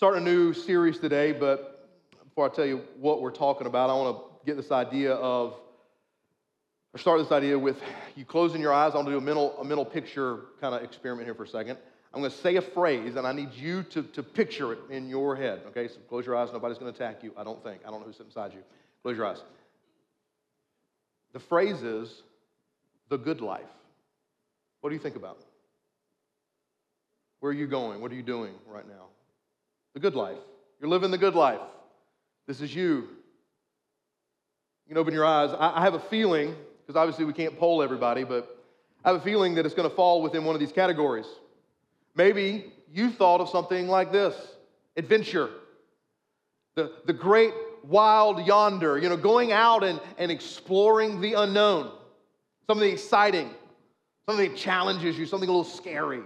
starting a new series today, but before I tell you what we're talking about, I want to get this idea of, or start this idea with you closing your eyes. I want to do a mental, a mental picture kind of experiment here for a second. I'm going to say a phrase, and I need you to, to picture it in your head. Okay, so close your eyes. Nobody's going to attack you. I don't think. I don't know who's sitting beside you. Close your eyes. The phrase is the good life. What do you think about? Where are you going? What are you doing right now? The good life. You're living the good life. This is you. You can open your eyes. I, have a feeling, because obviously we can't poll everybody, but I have a feeling that it's going to fall within one of these categories. Maybe you thought of something like this adventure, the, the great wild yonder, you know, going out and, and exploring the unknown, something exciting, something that challenges you, something a little scary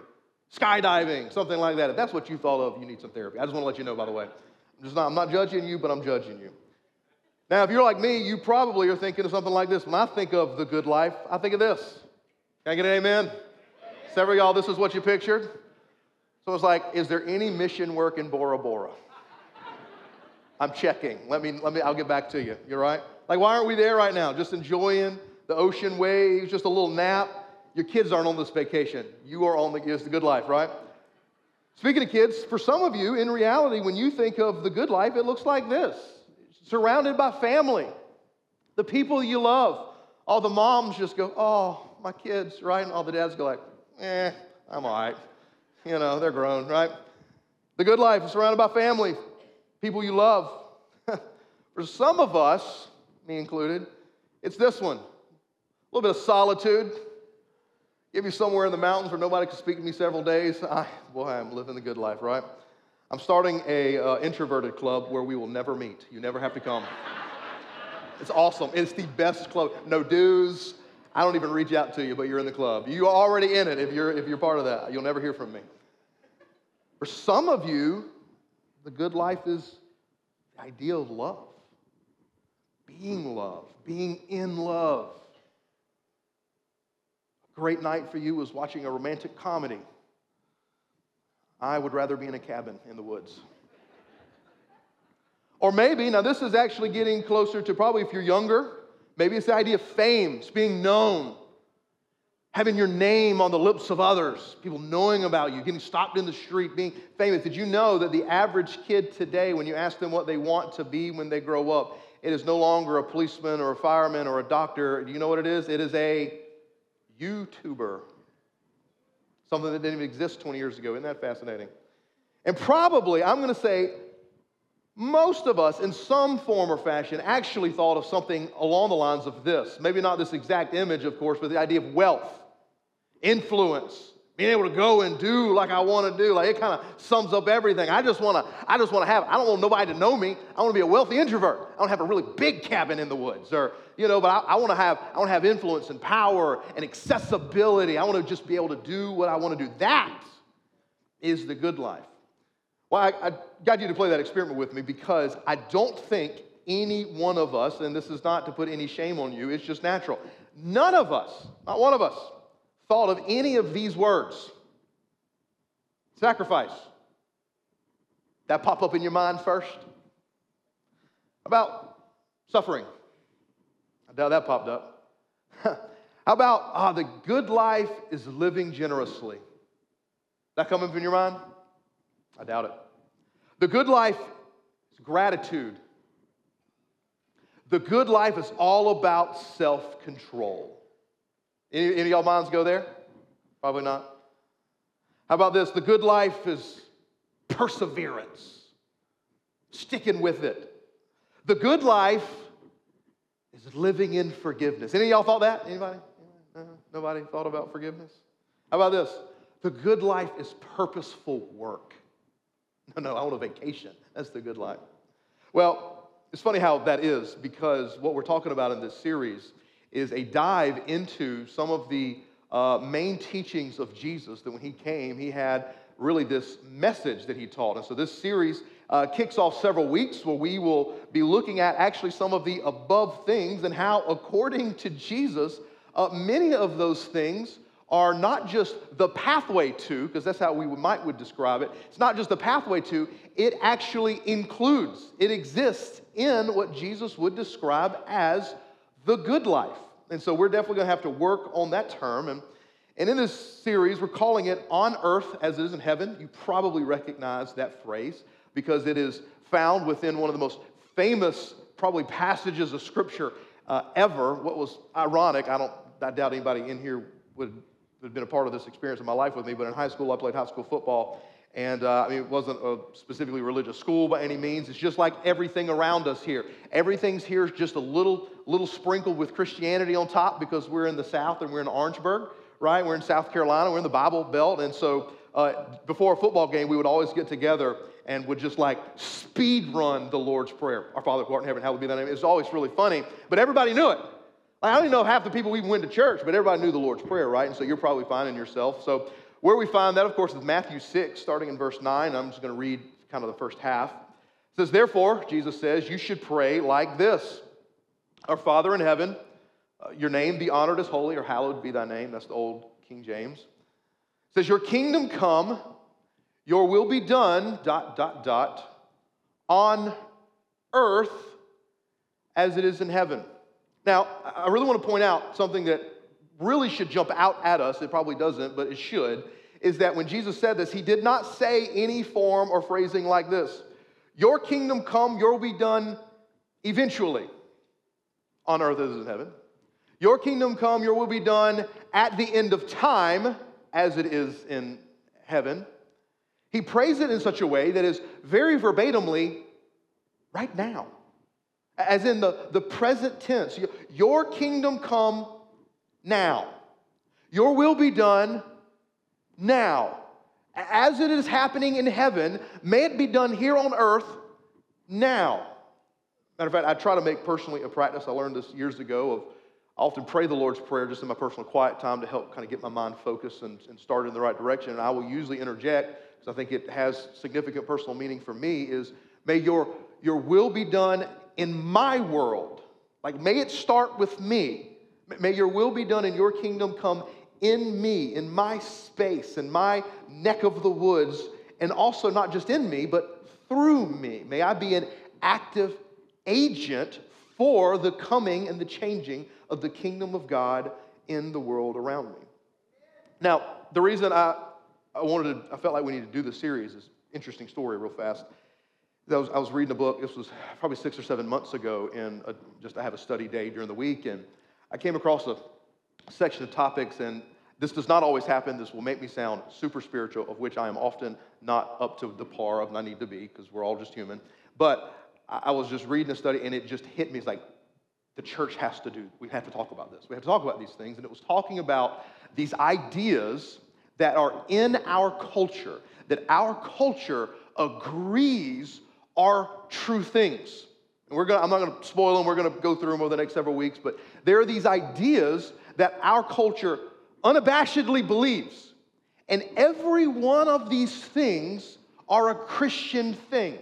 skydiving, something like that. If that's what you thought of, you need some therapy. I just want to let you know, by the way. I'm, just not, I'm not judging you, but I'm judging you. Now, if you're like me, you probably are thinking of something like this. When I think of the good life, I think of this. Can I get an amen? Several y'all, this is what you pictured. So it's like, is there any mission work in Bora Bora? I'm checking. Let me, let me, I'll get back to you. You're right? Like, why aren't we there right now? Just enjoying the ocean waves, just a little nap. Your kids aren't on this vacation. You are on the, it's the good life, right? Speaking of kids, for some of you, in reality, when you think of the good life, it looks like this surrounded by family, the people you love. All the moms just go, oh, my kids, right? And all the dads go like, eh, I'm all right. You know, they're grown, right? The good life is surrounded by family, people you love. For some of us, me included, it's this one a little bit of solitude, Give me somewhere in the mountains where nobody can speak to me several days. I, boy, I'm living the good life, right? I'm starting a uh, introverted club where we will never meet. You never have to come. it's awesome. It's the best club. No dues. I don't even reach out to you, but you're in the club. You're already in it if you're, if you're part of that. You'll never hear from me. For some of you, the good life is the idea of love, being love, being in love great night for you was watching a romantic comedy. I would rather be in a cabin in the woods. Or maybe, now this is actually getting closer to probably if you're younger, maybe it's the idea of fame, it's being known, having your name on the lips of others, people knowing about you, getting stopped in the street, being famous. Did you know that the average kid today, when you ask them what they want to be when they grow up, it is no longer a policeman or a fireman or a doctor. Do you know what it is? It is a YouTuber. Something that didn't even exist 20 years ago. Isn't that fascinating? And probably, I'm going to say, most of us, in some form or fashion, actually thought of something along the lines of this. Maybe not this exact image, of course, but the idea of wealth, influence, being able to go and do like I want to do. Like it kind of sums up everything. I just want to, I just want to have, I don't want nobody to know me. I want to be a wealthy introvert. I want to have a really big cabin in the woods or, you know, but I, I want to have, I want to have influence and power and accessibility. I want to just be able to do what I want to do. That is the good life. Well, I, I got you to play that experiment with me because I don't think any one of us, and this is not to put any shame on you, it's just natural. None of us, not one of us, thought of any of these words sacrifice. That pop up in your mind first? About suffering? I doubt that popped up. How about ah, the good life is living generously? That come up in your mind? I doubt it. The good life is gratitude. The good life is all about self control. Any, any of y'all minds go there? Probably not. How about this? The good life is perseverance, sticking with it. The good life is living in forgiveness. Any of y'all thought that? Anybody? Nobody thought about forgiveness? How about this? The good life is purposeful work. No, no, I want a vacation. That's the good life. Well, it's funny how that is because what we're talking about in this series is a dive into some of the uh, main teachings of Jesus that when he came, he had really this message that he taught. And so this series uh, kicks off several weeks where we will be looking at actually some of the above things and how, according to Jesus, uh, many of those things are not just the pathway to, because that's how we might would describe it. It's not just the pathway to, it actually includes, it exists in what Jesus would describe as the good life. And so we're definitely going to have to work on that term. And, and in this series, we're calling it On Earth as It Is in Heaven. You probably recognize that phrase because it is found within one of the most famous, probably, passages of Scripture uh, ever. What was ironic, I don't, I doubt anybody in here would have been a part of this experience in my life with me, but in high school, I played high school football. And uh, I mean, it wasn't a specifically religious school by any means. It's just like everything around us here. Everything's here is just a little, little sprinkled with Christianity on top because we're in the South and we're in Orangeburg, right? We're in South Carolina, we're in the Bible Belt. And so uh, before a football game, we would always get together and would just like speed run the Lord's Prayer. Our Father who art in heaven, hallowed be thy name. It was always really funny, but everybody knew it. I don't even know half the people even went to church, but everybody knew the Lord's Prayer, right? And so you're probably finding yourself. So where we find that, of course, is Matthew 6, starting in verse 9. I'm just going to read kind of the first half. It says, Therefore, Jesus says, you should pray like this Our Father in heaven, uh, your name be honored as holy, or hallowed be thy name. That's the old King James. It says, Your kingdom come, your will be done, dot, dot, dot, on earth as it is in heaven. Now, I really want to point out something that really should jump out at us. It probably doesn't, but it should. Is that when Jesus said this, he did not say any form or phrasing like this Your kingdom come, your will be done eventually on earth as in heaven. Your kingdom come, your will be done at the end of time as it is in heaven. He prays it in such a way that is very verbatimly right now, as in the, the present tense. Your kingdom come now. Your will be done now. As it is happening in heaven, may it be done here on earth now. Matter of fact, I try to make personally a practice. I learned this years ago of I often pray the Lord's Prayer just in my personal quiet time to help kind of get my mind focused and, and start in the right direction. And I will usually interject, because I think it has significant personal meaning for me, is may your, your will be done in my world. Like, may it start with me. May your will be done and your kingdom come in me, in my space, in my neck of the woods, and also not just in me, but through me. May I be an active agent for the coming and the changing of the kingdom of God in the world around me. Now, the reason I, I wanted to, I felt like we needed to do this series is interesting story real fast. I was, I was reading a book, this was probably six or seven months ago, and uh, just I have a study day during the week, and I came across a section of topics, and this does not always happen. This will make me sound super spiritual, of which I am often not up to the par of I need to be, because we're all just human. But I was just reading a study, and it just hit me. It's like, the church has to do, we have to talk about this. We have to talk about these things. And it was talking about these ideas that are in our culture, that our culture agrees are true things. And we're gonna, I'm not going to spoil them, we're going to go through them over the next several weeks, but there are these ideas that our culture unabashedly believes. And every one of these things are a Christian thing.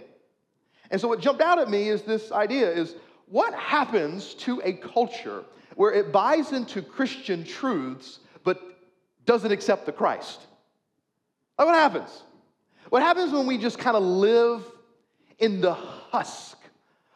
And so what jumped out at me is this idea is what happens to a culture where it buys into Christian truths but doesn't accept the Christ? Like what happens? What happens when we just kind of live in the husk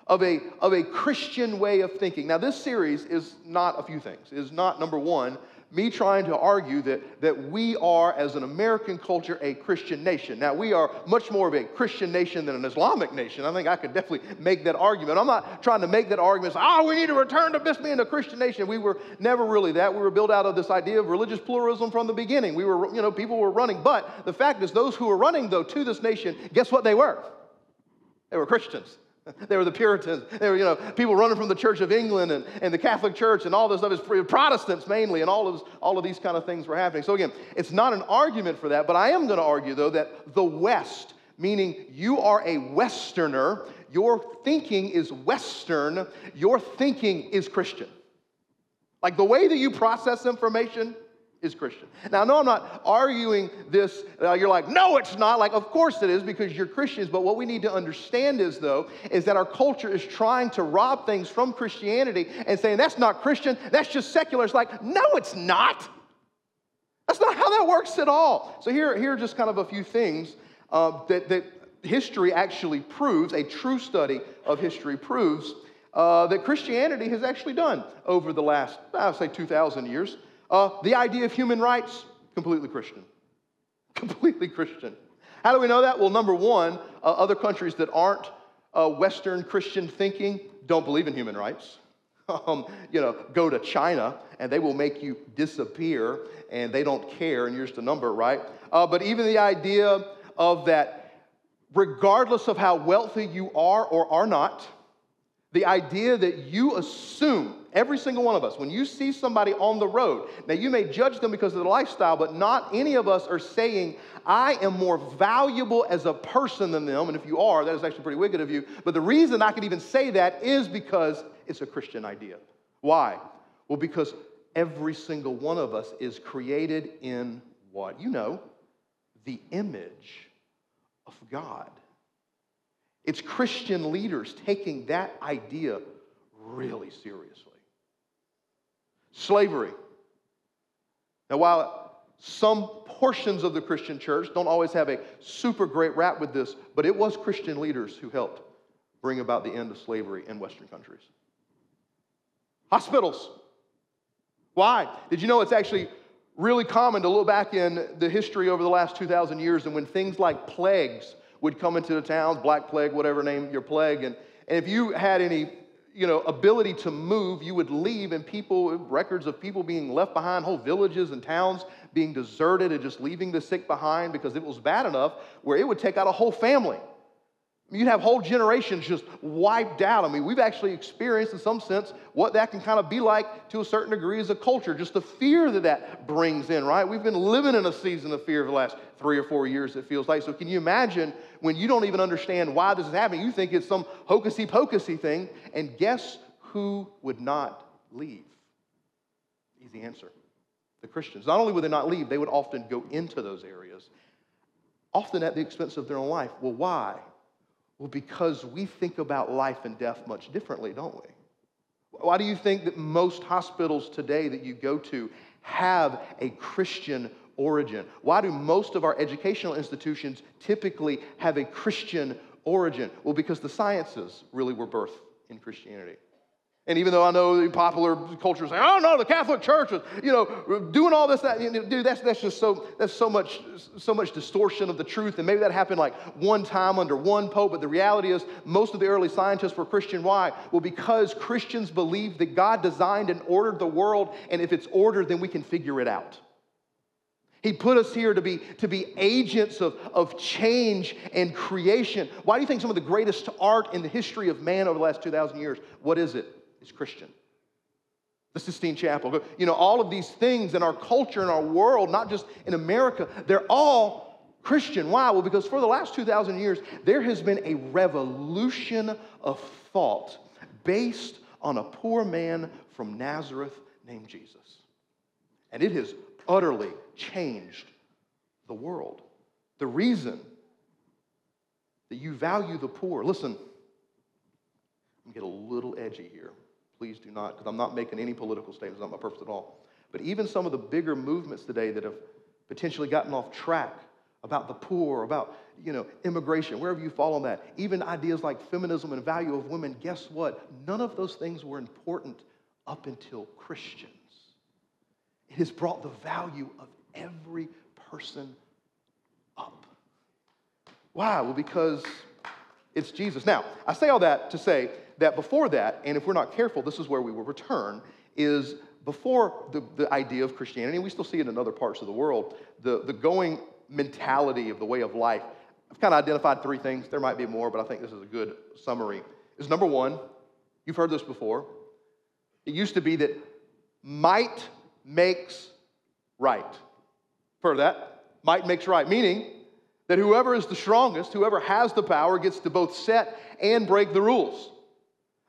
of a, of a Christian way of thinking. Now, this series is not a few things. It is not, number one, me trying to argue that, that we are, as an American culture, a Christian nation. Now, we are much more of a Christian nation than an Islamic nation. I think I could definitely make that argument. I'm not trying to make that argument, say, oh, we need to return to just being a Christian nation. We were never really that. We were built out of this idea of religious pluralism from the beginning. We were, you know, people were running. But the fact is, those who were running, though, to this nation, guess what they were? They were Christians. They were the Puritans. They were, you know, people running from the Church of England and, and the Catholic Church and all this stuff. It's Protestants mainly, and all of, all of these kind of things were happening. So, again, it's not an argument for that, but I am going to argue, though, that the West, meaning you are a Westerner, your thinking is Western, your thinking is Christian. Like the way that you process information, is Christian. Now, no, I'm not arguing this. Uh, you're like, no, it's not. Like, of course it is because you're Christians. But what we need to understand is, though, is that our culture is trying to rob things from Christianity and saying that's not Christian, that's just secular. It's like, no, it's not. That's not how that works at all. So here, here are just kind of a few things uh, that, that history actually proves, a true study of history proves uh, that Christianity has actually done over the last, I would say, 2,000 years. Uh, the idea of human rights, completely Christian. Completely Christian. How do we know that? Well, number one, uh, other countries that aren't uh, Western Christian thinking don't believe in human rights. Um, you know, go to China and they will make you disappear and they don't care and you're just a number, right? Uh, but even the idea of that, regardless of how wealthy you are or are not, the idea that you assume, every single one of us, when you see somebody on the road, now you may judge them because of their lifestyle, but not any of us are saying, I am more valuable as a person than them. And if you are, that is actually pretty wicked of you. But the reason I can even say that is because it's a Christian idea. Why? Well, because every single one of us is created in what? You know, the image of God. It's Christian leaders taking that idea really seriously. Slavery. Now, while some portions of the Christian church don't always have a super great rap with this, but it was Christian leaders who helped bring about the end of slavery in Western countries. Hospitals. Why? Did you know it's actually really common to look back in the history over the last 2,000 years and when things like plagues would come into the towns, black plague, whatever name your plague. And, and if you had any you know, ability to move, you would leave, and people, records of people being left behind, whole villages and towns being deserted and just leaving the sick behind because it was bad enough where it would take out a whole family. You'd have whole generations just wiped out. I mean, we've actually experienced, in some sense, what that can kind of be like to a certain degree as a culture, just the fear that that brings in, right? We've been living in a season of fear for the last three or four years, it feels like. So, can you imagine when you don't even understand why this is happening? You think it's some hocusy pocusy thing, and guess who would not leave? Easy answer the Christians. Not only would they not leave, they would often go into those areas, often at the expense of their own life. Well, why? Well, because we think about life and death much differently, don't we? Why do you think that most hospitals today that you go to have a Christian origin? Why do most of our educational institutions typically have a Christian origin? Well, because the sciences really were birthed in Christianity. And even though I know popular culture is saying, oh no, the Catholic Church is, you know, doing all this, that, dude, that's, that's just so, that's so much, so much distortion of the truth. And maybe that happened like one time under one pope, but the reality is most of the early scientists were Christian. Why? Well, because Christians believed that God designed and ordered the world, and if it's ordered, then we can figure it out. He put us here to be, to be agents of, of change and creation. Why do you think some of the greatest art in the history of man over the last 2,000 years, what is it? It's Christian. The Sistine Chapel, you know, all of these things in our culture, in our world, not just in America, they're all Christian. Why? Well, because for the last 2,000 years, there has been a revolution of thought based on a poor man from Nazareth named Jesus. And it has utterly changed the world. The reason that you value the poor, listen, I'm going to get a little edgy here. Please do not, because I'm not making any political statements, not my purpose at all. But even some of the bigger movements today that have potentially gotten off track about the poor, about you know immigration, wherever you fall on that, even ideas like feminism and value of women, guess what? None of those things were important up until Christians. It has brought the value of every person up. Why? Well, because it's Jesus. Now, I say all that to say that before that, and if we're not careful, this is where we will return, is before the, the idea of Christianity, we still see it in other parts of the world, the, the going mentality of the way of life. I've kind of identified three things. There might be more, but I think this is a good summary. Is number one, you've heard this before. It used to be that might makes right. Heard that? Might makes right, meaning that whoever is the strongest, whoever has the power, gets to both set and break the rules.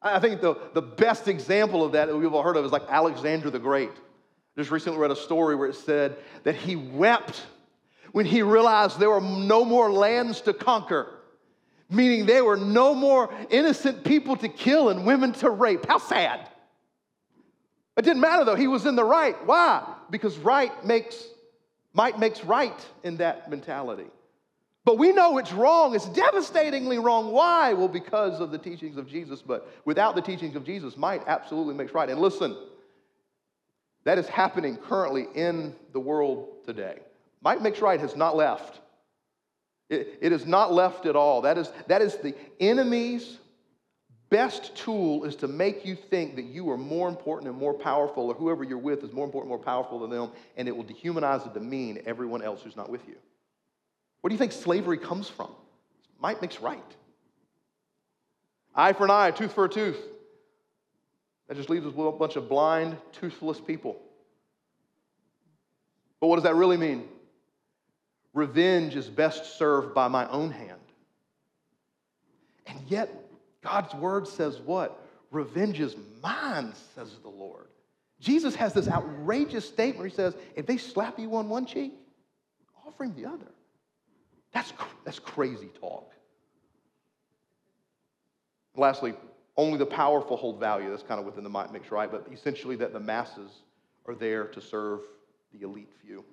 I think the, the best example of that that we've all heard of is like Alexander the Great. Just recently read a story where it said that he wept when he realized there were no more lands to conquer, meaning there were no more innocent people to kill and women to rape. How sad. It didn't matter though, he was in the right. Why? Because right makes Might makes right in that mentality. But we know it's wrong. It's devastatingly wrong. Why? Well, because of the teachings of Jesus. But without the teachings of Jesus, might absolutely makes right. And listen, that is happening currently in the world today. Might makes right has not left. It, it is not left at all. That is, that is the enemy's best tool is to make you think that you are more important and more powerful, or whoever you're with is more important, more powerful than them, and it will dehumanize and demean everyone else who's not with you. Where do you think slavery comes from? Might makes right. Eye for an eye, tooth for a tooth. That just leaves us with a bunch of blind, toothless people. But what does that really mean? Revenge is best served by my own hand. And yet, God's word says what? Revenge is mine, says the Lord. Jesus has this outrageous statement where he says, if they slap you on one cheek, offer him the other. That's, that's crazy talk. Lastly, only the powerful hold value. That's kind of within the makes right, but essentially that the masses are there to serve the elite few.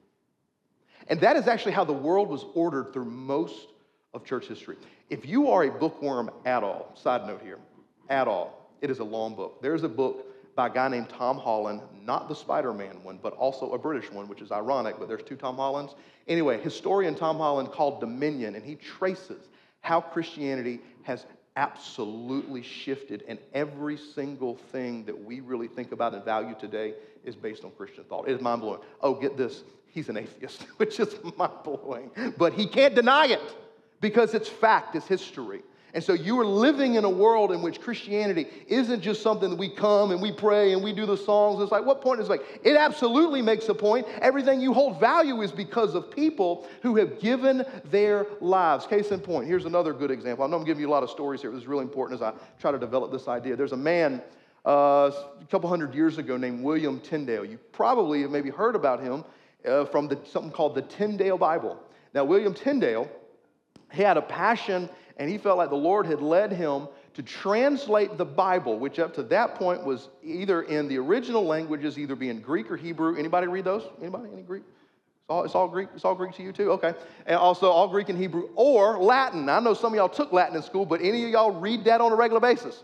And that is actually how the world was ordered through most of church history. If you are a bookworm at all, side note here, at all, it is a long book. There's a book by a guy named Tom Holland, not the Spider Man one, but also a British one, which is ironic, but there's two Tom Hollands. Anyway, historian Tom Holland called Dominion, and he traces how Christianity has absolutely shifted, and every single thing that we really think about and value today is based on Christian thought. It is mind blowing. Oh, get this he's an atheist, which is mind blowing. But he can't deny it because it's fact, it's history. And so you are living in a world in which Christianity isn't just something that we come and we pray and we do the songs. It's like, what point is it like? It absolutely makes a point. Everything you hold value is because of people who have given their lives. Case in point, here's another good example. I know I'm giving you a lot of stories here. This is really important as I try to develop this idea. There's a man uh, a couple hundred years ago named William Tyndale. You probably have maybe heard about him uh, from the, something called the Tyndale Bible. Now, William Tyndale, he had a passion and he felt like the Lord had led him to translate the Bible, which up to that point was either in the original languages, either being Greek or Hebrew. Anybody read those? Anybody? Any Greek? It's all, it's all, Greek. It's all Greek to you too. Okay, and also all Greek and Hebrew or Latin. I know some of y'all took Latin in school, but any of y'all read that on a regular basis?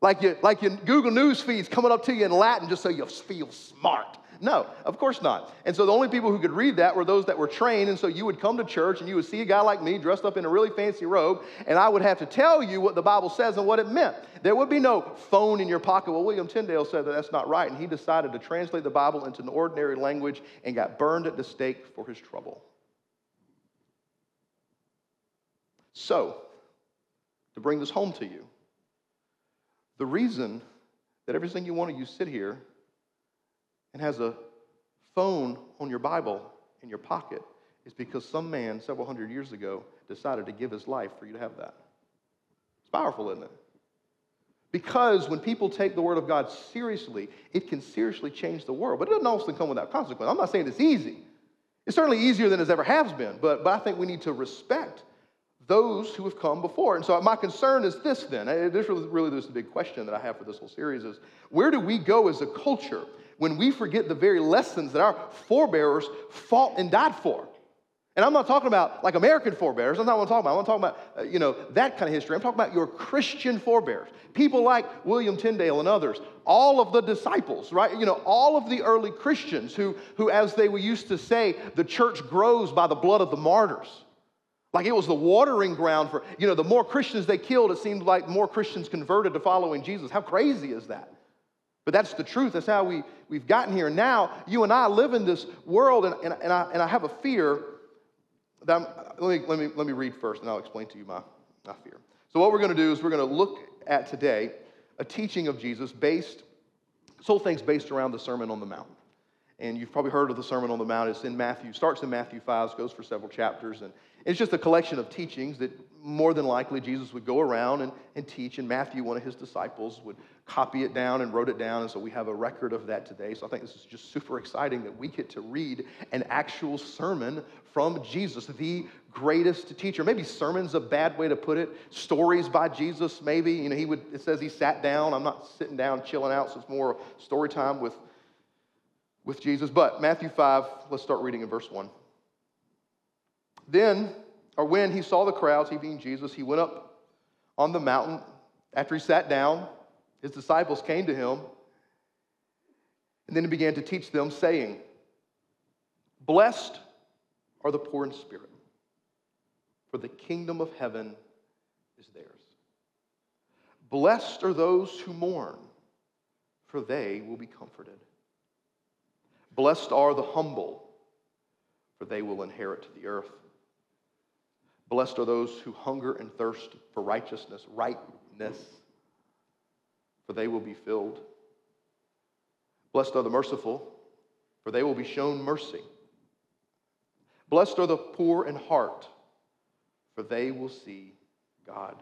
Like you, like your Google News feeds coming up to you in Latin just so you feel smart. No, of course not. And so the only people who could read that were those that were trained. And so you would come to church and you would see a guy like me dressed up in a really fancy robe, and I would have to tell you what the Bible says and what it meant. There would be no phone in your pocket. Well, William Tyndale said that that's not right, and he decided to translate the Bible into an ordinary language and got burned at the stake for his trouble. So, to bring this home to you, the reason that everything you want to, you sit here and has a phone on your Bible in your pocket is because some man several hundred years ago decided to give his life for you to have that. It's powerful, isn't it? Because when people take the Word of God seriously, it can seriously change the world. But it doesn't always come without consequence. I'm not saying it's easy. It's certainly easier than it ever has been, but, but I think we need to respect those who have come before. And so my concern is this then. This really, really this is the big question that I have for this whole series is where do we go as a culture when we forget the very lessons that our forebears fought and died for. And I'm not talking about like American forebears. That's not what I'm talking about. I'm talking about, uh, you know, that kind of history. I'm talking about your Christian forebears. People like William Tyndale and others. All of the disciples, right? You know, all of the early Christians who, who as they were used to say, the church grows by the blood of the martyrs. Like it was the watering ground for, you know, the more Christians they killed, it seemed like more Christians converted to following Jesus. How crazy is that? But that's the truth. That's how we, we've gotten here. Now, you and I live in this world, and, and, and, I, and I have a fear. That I'm, let, me, let, me, let me read first, and I'll explain to you my, my fear. So, what we're going to do is we're going to look at today a teaching of Jesus based, this whole thing's based around the Sermon on the Mount. And you've probably heard of the Sermon on the Mount. It's in Matthew, starts in Matthew 5, goes for several chapters. And it's just a collection of teachings that more than likely Jesus would go around and, and teach. And Matthew, one of his disciples, would copy it down and wrote it down. And so we have a record of that today. So I think this is just super exciting that we get to read an actual sermon from Jesus, the greatest teacher. Maybe sermon's a bad way to put it. Stories by Jesus, maybe. You know, he would, it says he sat down. I'm not sitting down, chilling out. So it's more story time with, with Jesus. But Matthew 5, let's start reading in verse 1. Then, or when he saw the crowds, he being Jesus, he went up on the mountain. After he sat down, his disciples came to him, and then he began to teach them, saying, Blessed are the poor in spirit, for the kingdom of heaven is theirs. Blessed are those who mourn, for they will be comforted. Blessed are the humble, for they will inherit the earth. Blessed are those who hunger and thirst for righteousness, rightness, for they will be filled. Blessed are the merciful, for they will be shown mercy. Blessed are the poor in heart, for they will see God.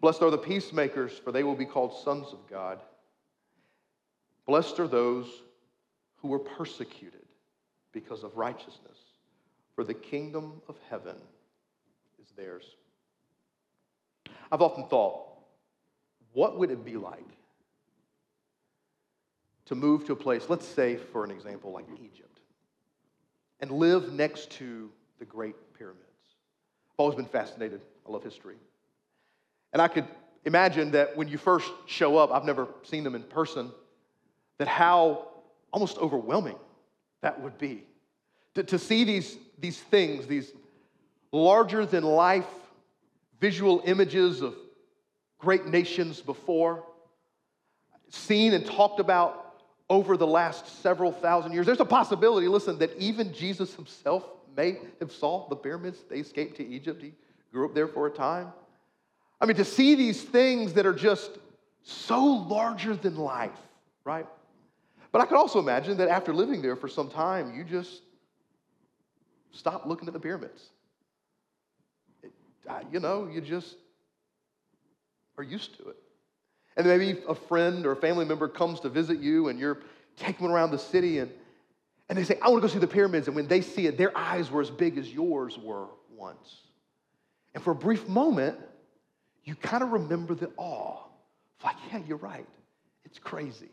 Blessed are the peacemakers, for they will be called sons of God. Blessed are those who were persecuted because of righteousness, for the kingdom of heaven is theirs. I've often thought, what would it be like to move to a place, let's say, for an example, like Egypt, and live next to the Great Pyramids? I've always been fascinated. I love history. And I could imagine that when you first show up, I've never seen them in person, that how almost overwhelming that would be. To, to see these, these things, these larger than life visual images of great nations before, seen and talked about over the last several thousand years. There's a possibility, listen, that even Jesus himself may have saw the pyramids. They escaped to Egypt. He grew up there for a time. I mean, to see these things that are just so larger than life, right? But I could also imagine that after living there for some time, you just stop looking at the pyramids. It, you know, you just are used to it. And maybe a friend or a family member comes to visit you and you're taking them around the city and, and they say, I want to go see the pyramids. And when they see it, their eyes were as big as yours were once. And for a brief moment, you kind of remember the awe. Like, yeah, you're right. It's crazy.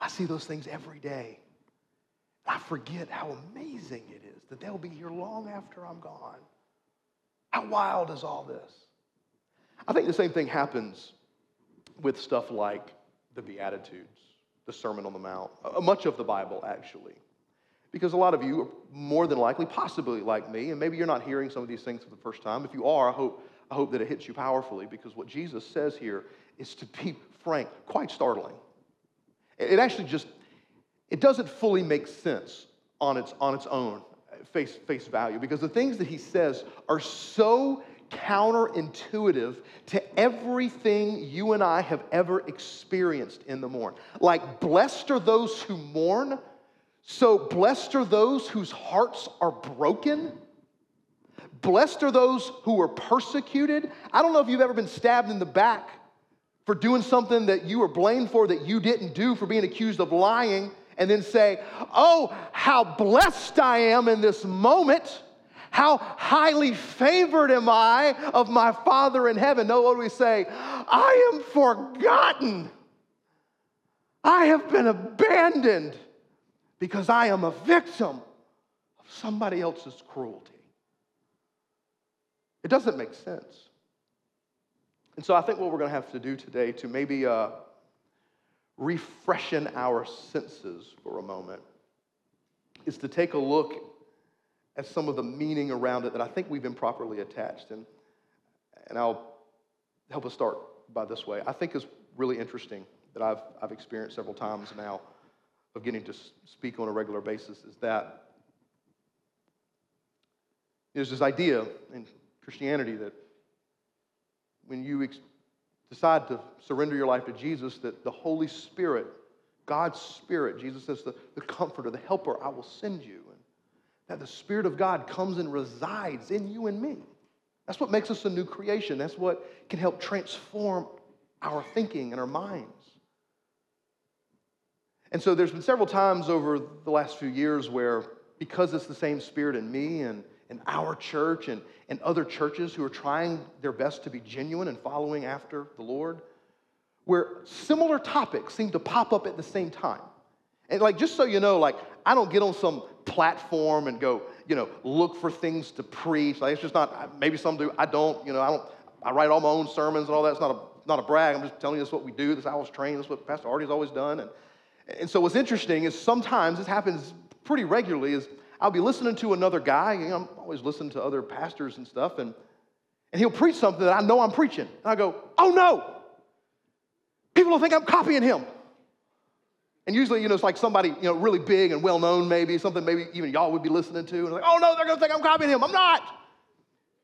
I see those things every day. I forget how amazing it is that they'll be here long after I'm gone. How wild is all this? I think the same thing happens with stuff like the Beatitudes, the Sermon on the Mount, uh, much of the Bible, actually. Because a lot of you are more than likely, possibly like me, and maybe you're not hearing some of these things for the first time. If you are, I hope, I hope that it hits you powerfully because what Jesus says here is to be frank, quite startling. It actually just, it doesn't fully make sense on its, on its own face, face value because the things that he says are so counterintuitive to everything you and I have ever experienced in the morn. Like, blessed are those who mourn, so blessed are those whose hearts are broken. Blessed are those who are persecuted. I don't know if you've ever been stabbed in the back for doing something that you were blamed for that you didn't do, for being accused of lying, and then say, Oh, how blessed I am in this moment. How highly favored am I of my Father in heaven? No, what do we say? I am forgotten. I have been abandoned because I am a victim of somebody else's cruelty. It doesn't make sense. And so I think what we're going to have to do today to maybe uh, refreshen our senses for a moment is to take a look at some of the meaning around it that I think we've improperly attached. And, and I'll help us start by this way. I think is really interesting that I've, I've experienced several times now of getting to speak on a regular basis is that there's this idea in Christianity that when you ex- decide to surrender your life to Jesus, that the Holy Spirit, God's Spirit, Jesus says, the, the comforter, the helper, I will send you. And that the Spirit of God comes and resides in you and me. That's what makes us a new creation. That's what can help transform our thinking and our minds. And so there's been several times over the last few years where, because it's the same Spirit in me and in our church and, and other churches who are trying their best to be genuine and following after the Lord, where similar topics seem to pop up at the same time. And like, just so you know, like, I don't get on some platform and go you know, look for things to preach. Like it's just not, maybe some do, I don't, you know, I don't, I write all my own sermons and all that. It's not a, not a brag. I'm just telling you this is what we do. This is how I was trained. This is what Pastor Artie's always done. And, and so what's interesting is sometimes this happens pretty regularly is I'll be listening to another guy. You know, I'm always listening to other pastors and stuff. And, and he'll preach something that I know I'm preaching. And I go, oh no, people will think I'm copying him. And usually, you know, it's like somebody, you know, really big and well known, maybe, something maybe even y'all would be listening to. And like, oh no, they're gonna think I'm copying him. I'm not.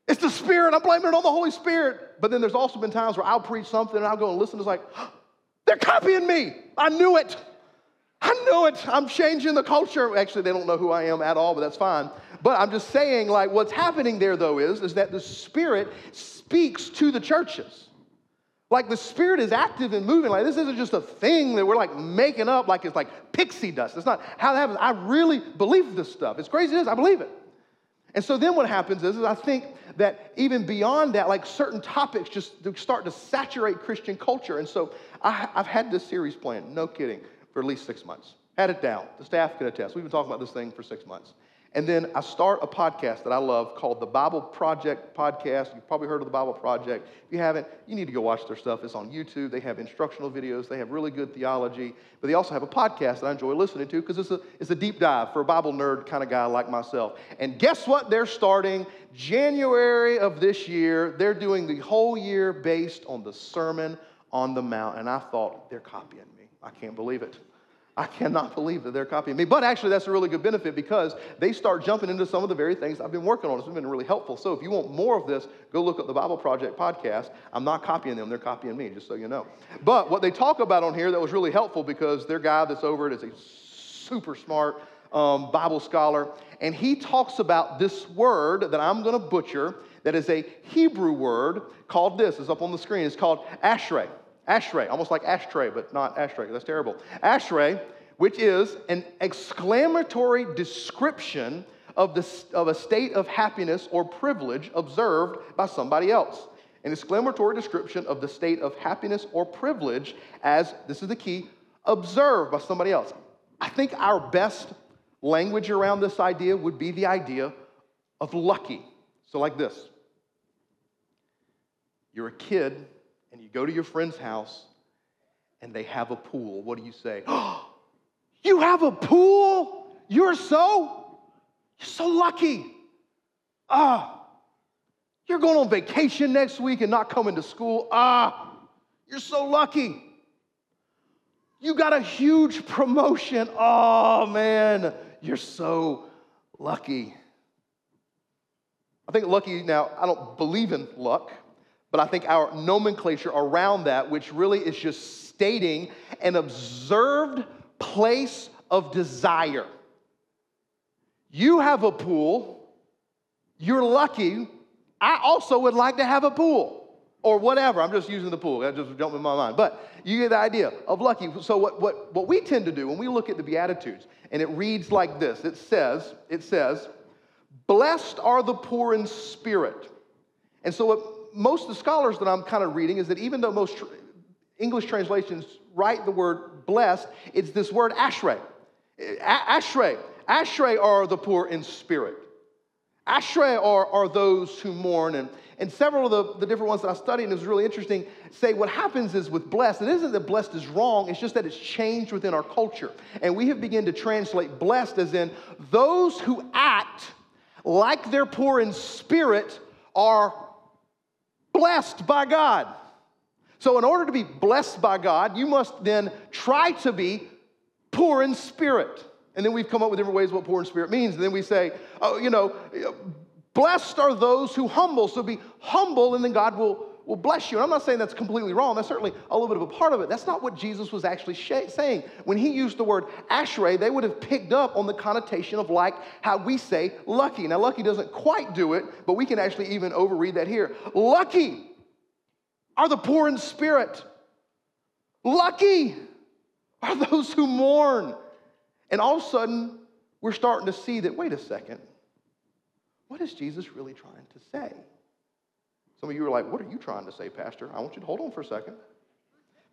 It's the Spirit. I'm blaming it on the Holy Spirit. But then there's also been times where I'll preach something and I'll go and listen. It's like, they're copying me. I knew it. I know it. I'm changing the culture. Actually, they don't know who I am at all, but that's fine. But I'm just saying, like, what's happening there, though, is, is that the Spirit speaks to the churches. Like the Spirit is active and moving. Like this isn't just a thing that we're like making up like it's like pixie dust. It's not how that happens. I really believe this stuff. It's crazy as I believe it. And so then what happens is, is I think that even beyond that, like certain topics just start to saturate Christian culture. And so I, have had this series planned, no kidding, for at least six months. Had it down. The staff can attest. We've been talking about this thing for six months. And then I start a podcast that I love called the Bible Project Podcast. You've probably heard of the Bible Project. If you haven't, you need to go watch their stuff. It's on YouTube. They have instructional videos, they have really good theology, but they also have a podcast that I enjoy listening to because it's a, it's a deep dive for a Bible nerd kind of guy like myself. And guess what? They're starting January of this year. They're doing the whole year based on the Sermon on the Mount. And I thought, they're copying. I can't believe it. I cannot believe that they're copying me. But actually, that's a really good benefit because they start jumping into some of the very things I've been working on. It's been really helpful. So if you want more of this, go look at the Bible Project podcast. I'm not copying them, they're copying me, just so you know. But what they talk about on here that was really helpful because their guy that's over it is a super smart um, Bible scholar. And he talks about this word that I'm going to butcher that is a Hebrew word called this. It's up on the screen. It's called ashrei. Ashrei, almost like ashtray, but not ashtray. That's terrible. Ashrei, which is an exclamatory description of, the, of a state of happiness or privilege observed by somebody else. An exclamatory description of the state of happiness or privilege as, this is the key, observed by somebody else. I think our best language around this idea would be the idea of lucky. So, like this you're a kid and you go to your friend's house and they have a pool, what do you say? You have a pool? You're so, you're so lucky. Ah, you're going on vacation next week and not coming to school. Ah, you're so lucky. You got a huge promotion. Oh, man, you're so lucky. I think lucky now, I don't believe in luck. But I think our nomenclature around that, which really is just stating an observed place of desire. You have a pool, you're lucky. I also would like to have a pool or whatever. I'm just using the pool. That just jumped in my mind. But you get the idea of lucky. So what, what, what we tend to do when we look at the Beatitudes, and it reads like this. It says, it says, blessed are the poor in spirit. And so what most of the scholars that I'm kind of reading is that even though most tr- English translations write the word blessed, it's this word ashrei. Ashrei. Ashrei are the poor in spirit. Ashrei are, are those who mourn. And, and several of the, the different ones that I studied, and it was really interesting, say what happens is with blessed, it isn't that blessed is wrong, it's just that it's changed within our culture. And we have begun to translate blessed as in those who act like they're poor in spirit are blessed by God. So, in order to be blessed by God, you must then try to be poor in spirit. And then we've come up with different ways what poor in spirit means. And then we say, oh, you know, blessed are those who humble. So be humble, and then God will will bless you. And I'm not saying that's completely wrong. That's certainly a little bit of a part of it. That's not what Jesus was actually sh- saying. When he used the word ashrei, they would have picked up on the connotation of like how we say lucky. Now, lucky doesn't quite do it, but we can actually even overread that here. Lucky are the poor in spirit. Lucky are those who mourn. And all of a sudden, we're starting to see that, wait a second, what is Jesus really trying to say? Some of you are like, What are you trying to say, Pastor? I want you to hold on for a second.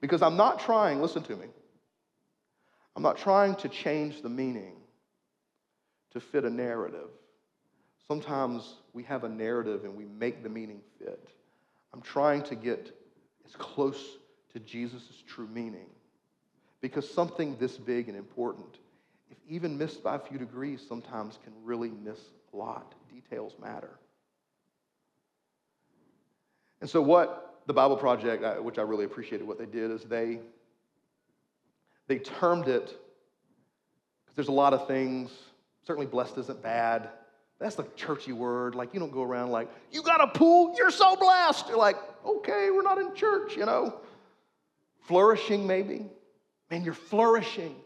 Because I'm not trying, listen to me, I'm not trying to change the meaning to fit a narrative. sometimes we have a narrative and we make the meaning fit. I'm trying to get as close to Jesus' true meaning because something this big and important, if even missed by a few degrees, sometimes can really miss a lot. Details matter. And so, what the Bible Project, uh, which I really appreciated what they did, is they, they termed it, because there's a lot of things, certainly blessed isn't bad. That's the churchy word. Like, you don't go around like, you got a pool, you're so blessed. You're like, okay, we're not in church, you know. Flourishing, maybe. Man, you're flourishing.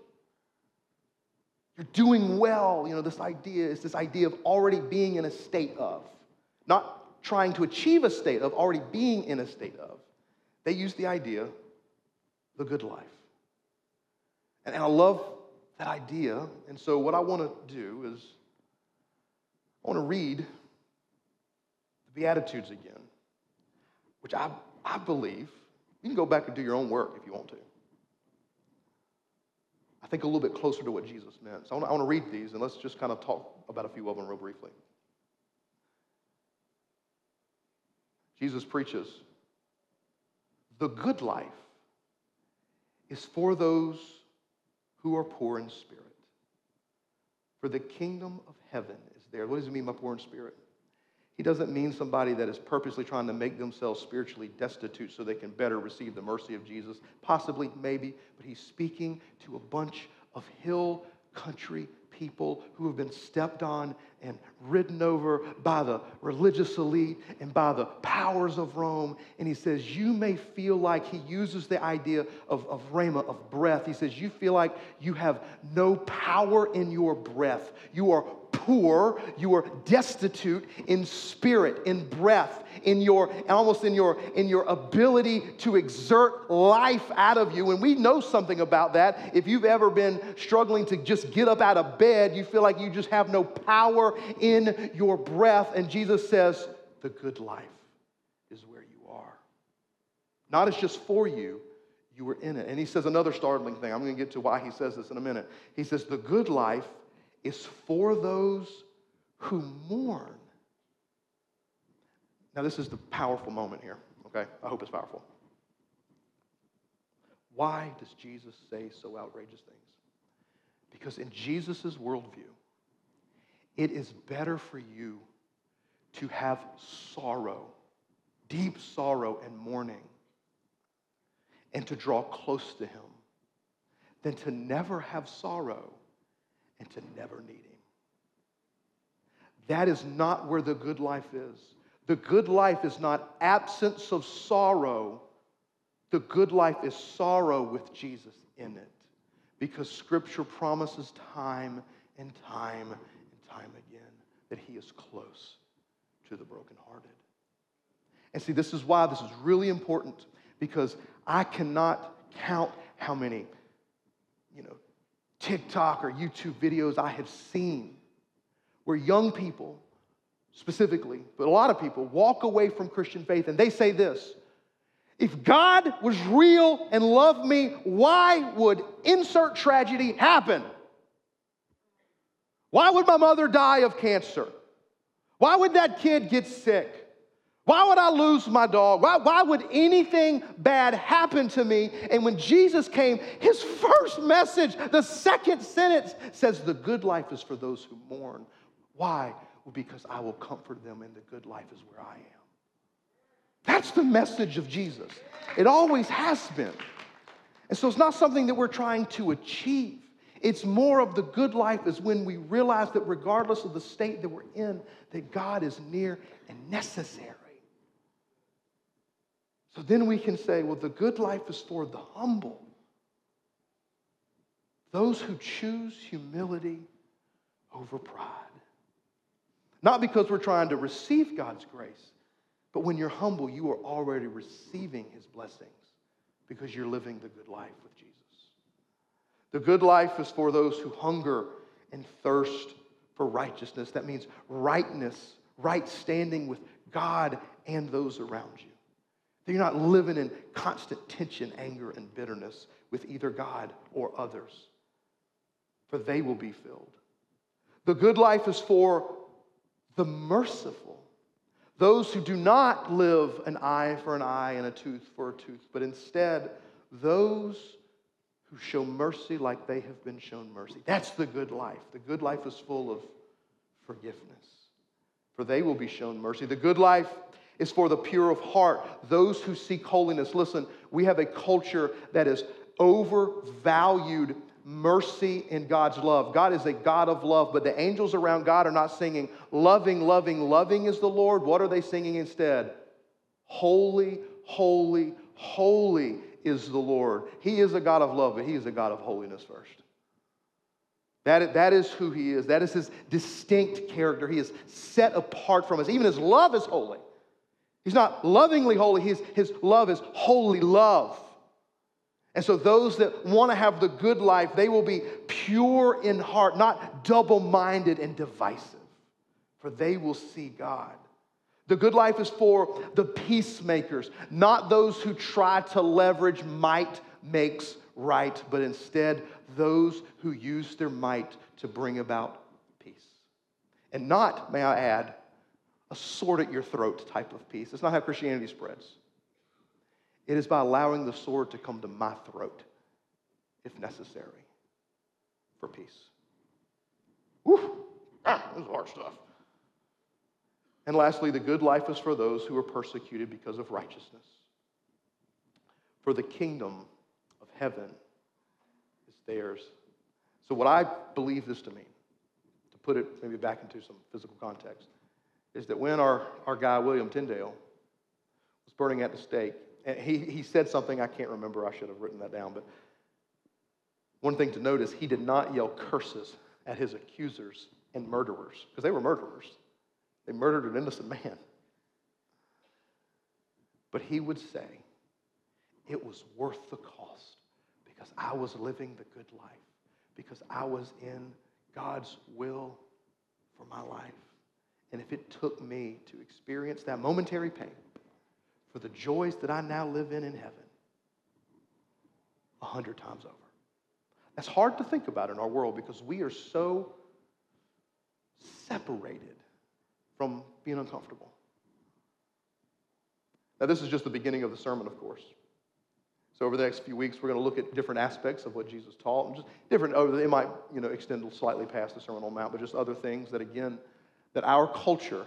You're doing well. You know, this idea is this idea of already being in a state of, not trying to achieve a state of, already being in a state of. They use the idea, the good life. And, and I love that idea. And so, what I want to do is, I want to read the Beatitudes again, which I, I believe, you can go back and do your own work if you want to. I think a little bit closer to what Jesus meant. So I want, to, I want to read these and let's just kind of talk about a few of them real briefly. Jesus preaches the good life is for those who are poor in spirit. For the kingdom of heaven is there. What does it mean by poor in spirit? He doesn't mean somebody that is purposely trying to make themselves spiritually destitute so they can better receive the mercy of Jesus. Possibly, maybe, but he's speaking to a bunch of hill country people who have been stepped on and ridden over by the religious elite and by the powers of Rome. And he says, You may feel like he uses the idea of, of rhema, of breath. He says, You feel like you have no power in your breath. You are poor, you are destitute in spirit, in breath, in your almost in your in your ability to exert life out of you. And we know something about that. If you've ever been struggling to just get up out of bed, you feel like you just have no power in your breath. And Jesus says, the good life is where you are. Not as just for you, you were in it. And he says another startling thing. I'm going to get to why he says this in a minute. He says, the good life is for those who mourn. Now, this is the powerful moment here, okay? I hope it's powerful. Why does Jesus say so outrageous things? Because in Jesus' worldview, it is better for you to have sorrow, deep sorrow and mourning, and to draw close to Him than to never have sorrow and to never need Him. That is not where the good life is. The good life is not absence of sorrow. The good life is sorrow with Jesus in it. Because Scripture promises time and time and time again that He is close to the brokenhearted. And see, this is why this is really important because I cannot count how many, you know, TikTok or YouTube videos I have seen where young people, specifically, but a lot of people, walk away from Christian faith and they say this If God was real and loved me, why would insert tragedy happen? Why would my mother die of cancer? Why would that kid get sick? Why would I lose my dog? Why, why would anything bad happen to me? And when Jesus came, his first message, the second sentence says, The good life is for those who mourn. Why? Well, because I will comfort them, and the good life is where I am. That's the message of Jesus. It always has been. And so it's not something that we're trying to achieve. It's more of the good life is when we realize that regardless of the state that we're in, that God is near and necessary. So then we can say, well, the good life is for the humble, those who choose humility over pride. Not because we're trying to receive God's grace, but when you're humble, you are already receiving his blessings because you're living the good life with Jesus. The good life is for those who hunger and thirst for righteousness. That means rightness, right standing with God and those around you. That you're not living in constant tension, anger, and bitterness with either God or others, for they will be filled. The good life is for the merciful, those who do not live an eye for an eye and a tooth for a tooth, but instead those who show mercy like they have been shown mercy. That's the good life. The good life is full of forgiveness, for they will be shown mercy. The good life is for the pure of heart, those who seek holiness. Listen, we have a culture that is overvalued mercy and God's love. God is a God of love, but the angels around God are not singing, Loving, loving, loving is the Lord. What are they singing instead? Holy, holy, holy is the Lord. He is a God of love, but He is a God of holiness first. That, that is who He is. That is His distinct character. He is set apart from us. Even His love is holy. He's not lovingly holy, his, his love is holy love. And so, those that want to have the good life, they will be pure in heart, not double minded and divisive, for they will see God. The good life is for the peacemakers, not those who try to leverage might makes right, but instead those who use their might to bring about peace. And not, may I add, a sword at your throat type of peace. That's not how Christianity spreads. It is by allowing the sword to come to my throat, if necessary, for peace. Whew. Ah, this is hard stuff. And lastly, the good life is for those who are persecuted because of righteousness. For the kingdom of heaven is theirs. So, what I believe this to mean, to put it maybe back into some physical context, is that when our, our guy, William Tyndale, was burning at the stake, and he, he said something I can't remember, I should have written that down, but one thing to notice, he did not yell curses at his accusers and murderers, because they were murderers. They murdered an innocent man. But he would say, it was worth the cost because I was living the good life, because I was in God's will for my life. And if it took me to experience that momentary pain for the joys that I now live in in heaven, a hundred times over. That's hard to think about in our world because we are so separated from being uncomfortable. Now, this is just the beginning of the sermon, of course. So over the next few weeks, we're going to look at different aspects of what Jesus taught, and just different. Oh, it might, you know, extend slightly past the Sermon on the Mount, but just other things that, again, that our culture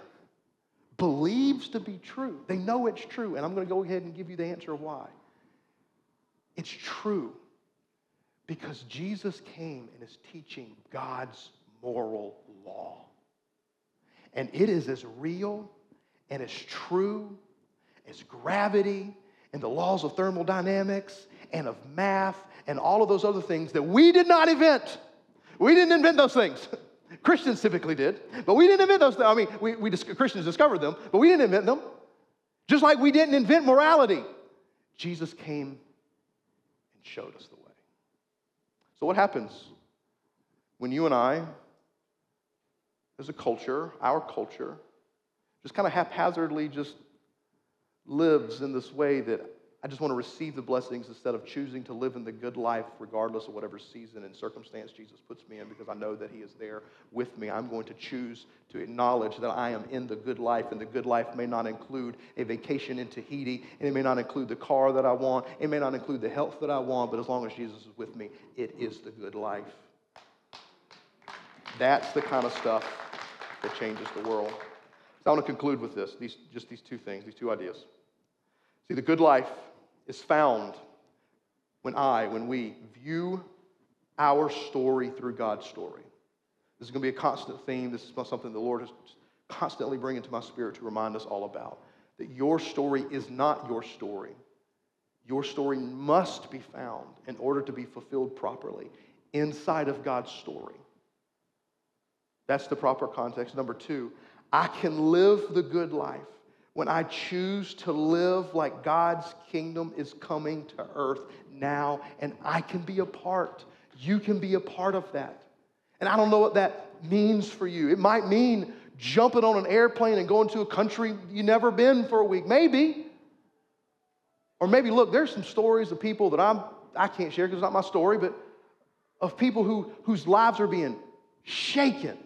believes to be true. They know it's true, and I'm going to go ahead and give you the answer why. It's true because Jesus came and is teaching God's moral law. And it is as real and as true as gravity and the laws of thermodynamics and of math and all of those other things that we did not invent. We didn't invent those things. Christians typically did, but we didn't invent those. things. I mean, we, we Christians discovered them, but we didn't invent them. Just like we didn't invent morality, Jesus came and showed us the way. So, what happens when you and I, as a culture, our culture, just kind of haphazardly just lives in this way that I just want to receive the blessings instead of choosing to live in the good life, regardless of whatever season and circumstance Jesus puts me in, because I know that He is there with me. I'm going to choose to acknowledge that I am in the good life, and the good life may not include a vacation in Tahiti, and it may not include the car that I want, it may not include the health that I want, but as long as Jesus is with me, it is the good life. That's the kind of stuff that changes the world. So I want to conclude with this, these, just these two things, these two ideas. See, the good life is found when I, when we view our story through God's story. This is going to be a constant theme. This is something the Lord is constantly bringing to my spirit to remind us all about. That your story is not your story. Your story must be found in order to be fulfilled properly inside of God's story. That's the proper context. Number two, I can live the good life when I choose to live like God's kingdom is coming to earth now, and I can be a part. You can be a part of that. And I don't know what that means for you. It might mean jumping on an airplane and going to a country you've never been for a week. Maybe. Or maybe, look, there's some stories of people that I'm, I can't share because it's not my story, but of people who, whose lives are being shaken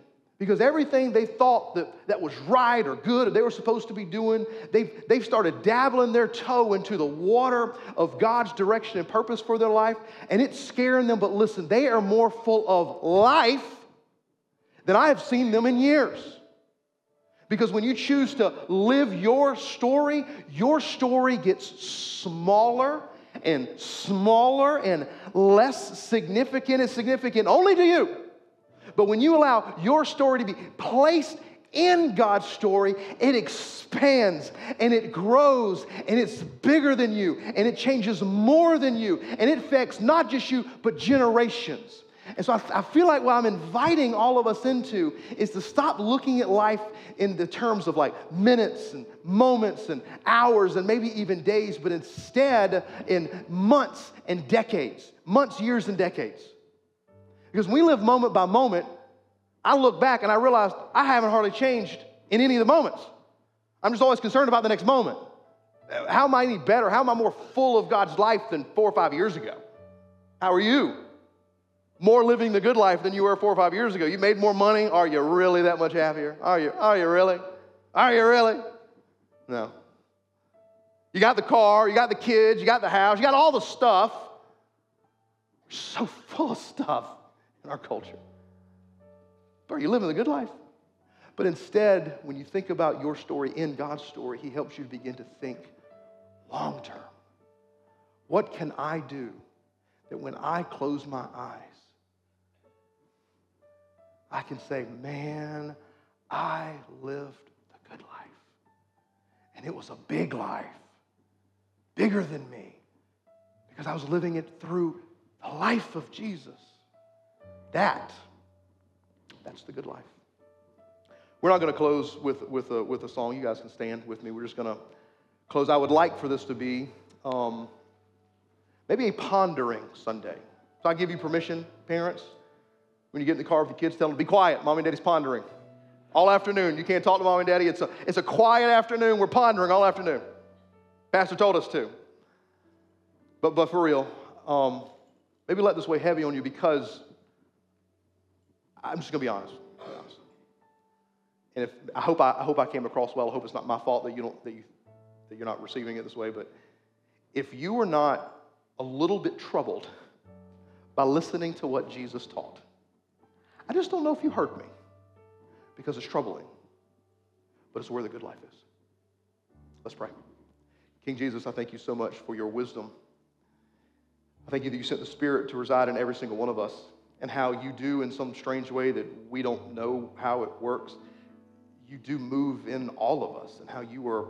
because everything they thought that, that was right or good or they were supposed to be doing, they've, they've started dabbling their toe into the water of God's direction and purpose for their life, and it's scaring them. But listen, they are more full of life than I have seen them in years. Because when you choose to live your story, your story gets smaller and smaller and less significant and significant only to you. But when you allow your story to be placed in God's story, it expands and it grows and it's bigger than you and it changes more than you and it affects not just you, but generations. And so I, I, feel like what I'm inviting all of us into is to stop looking at life in the terms of like minutes and moments and hours and maybe even days, but instead in months and decades, months, years, and decades. Because we live moment by moment, I look back and I realize I haven't hardly changed in any of the moments. I'm just always concerned about the next moment. How am I any better? How am I more full of God's life than four or five years ago? How are you? More living the good life than you were four or five years ago. You made more money. Are you really that much happier? Are you? Are you really? Are you really? No. You got the car, you got the kids, you got the house, you got all the stuff. You're so full of stuff in our culture. But are you living the good life? But instead, when you think about your story in God's story, He helps you to begin to think long term. What can I do that when I close my eyes, I can say, man, I lived the good life. And it was a big life, bigger than me, because I was living it through the life of Jesus. That, that's the good life. We're not going to close with, with, a, with a song. You guys can stand with me. We're just going to close. I would like for this to be um, maybe a pondering Sunday. So I give you permission, parents, when you get in the car with your kids, tell them, be quiet. Mom and daddy's pondering. All afternoon. You can't talk to mom and daddy. It's a, it's a quiet afternoon. We're pondering all afternoon. Pastor told us to. But, but for real, um, maybe let this weigh heavy on you because I'm just going to be honest. And if I hope I, I, hope I came across well. I hope it's not my fault that you don't that you that you're not receiving it this way. But if you are not a little bit troubled by listening to what Jesus taught, I just don't know if you heard me because it's troubling, but it's where the good life is. Let's pray. King Jesus, I thank you so much for your wisdom. I thank you that you sent the Spirit to reside in every single one of us and how you do, in some strange way that we don't know how it works, you do move in all of us and how you are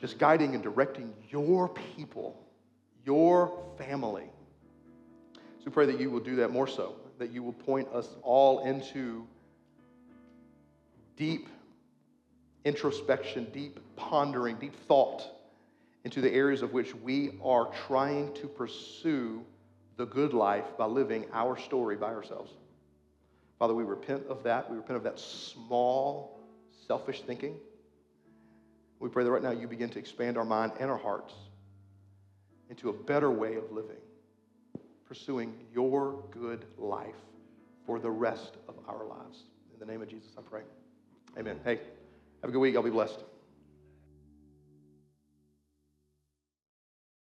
just guiding and directing your people, your family. So we pray that you will do that more so, that you will point us all into deep introspection, deep pondering, deep thought into the areas of which we are trying to pursue the good life by living our story by ourselves. Father, we repent of that. We repent of that small, selfish thinking. We pray that right now you begin to expand our mind and our hearts into a better way of living, pursuing your good life for the rest of our lives. In the name of Jesus, I pray. Amen. Hey, have a good week. I'll be blessed.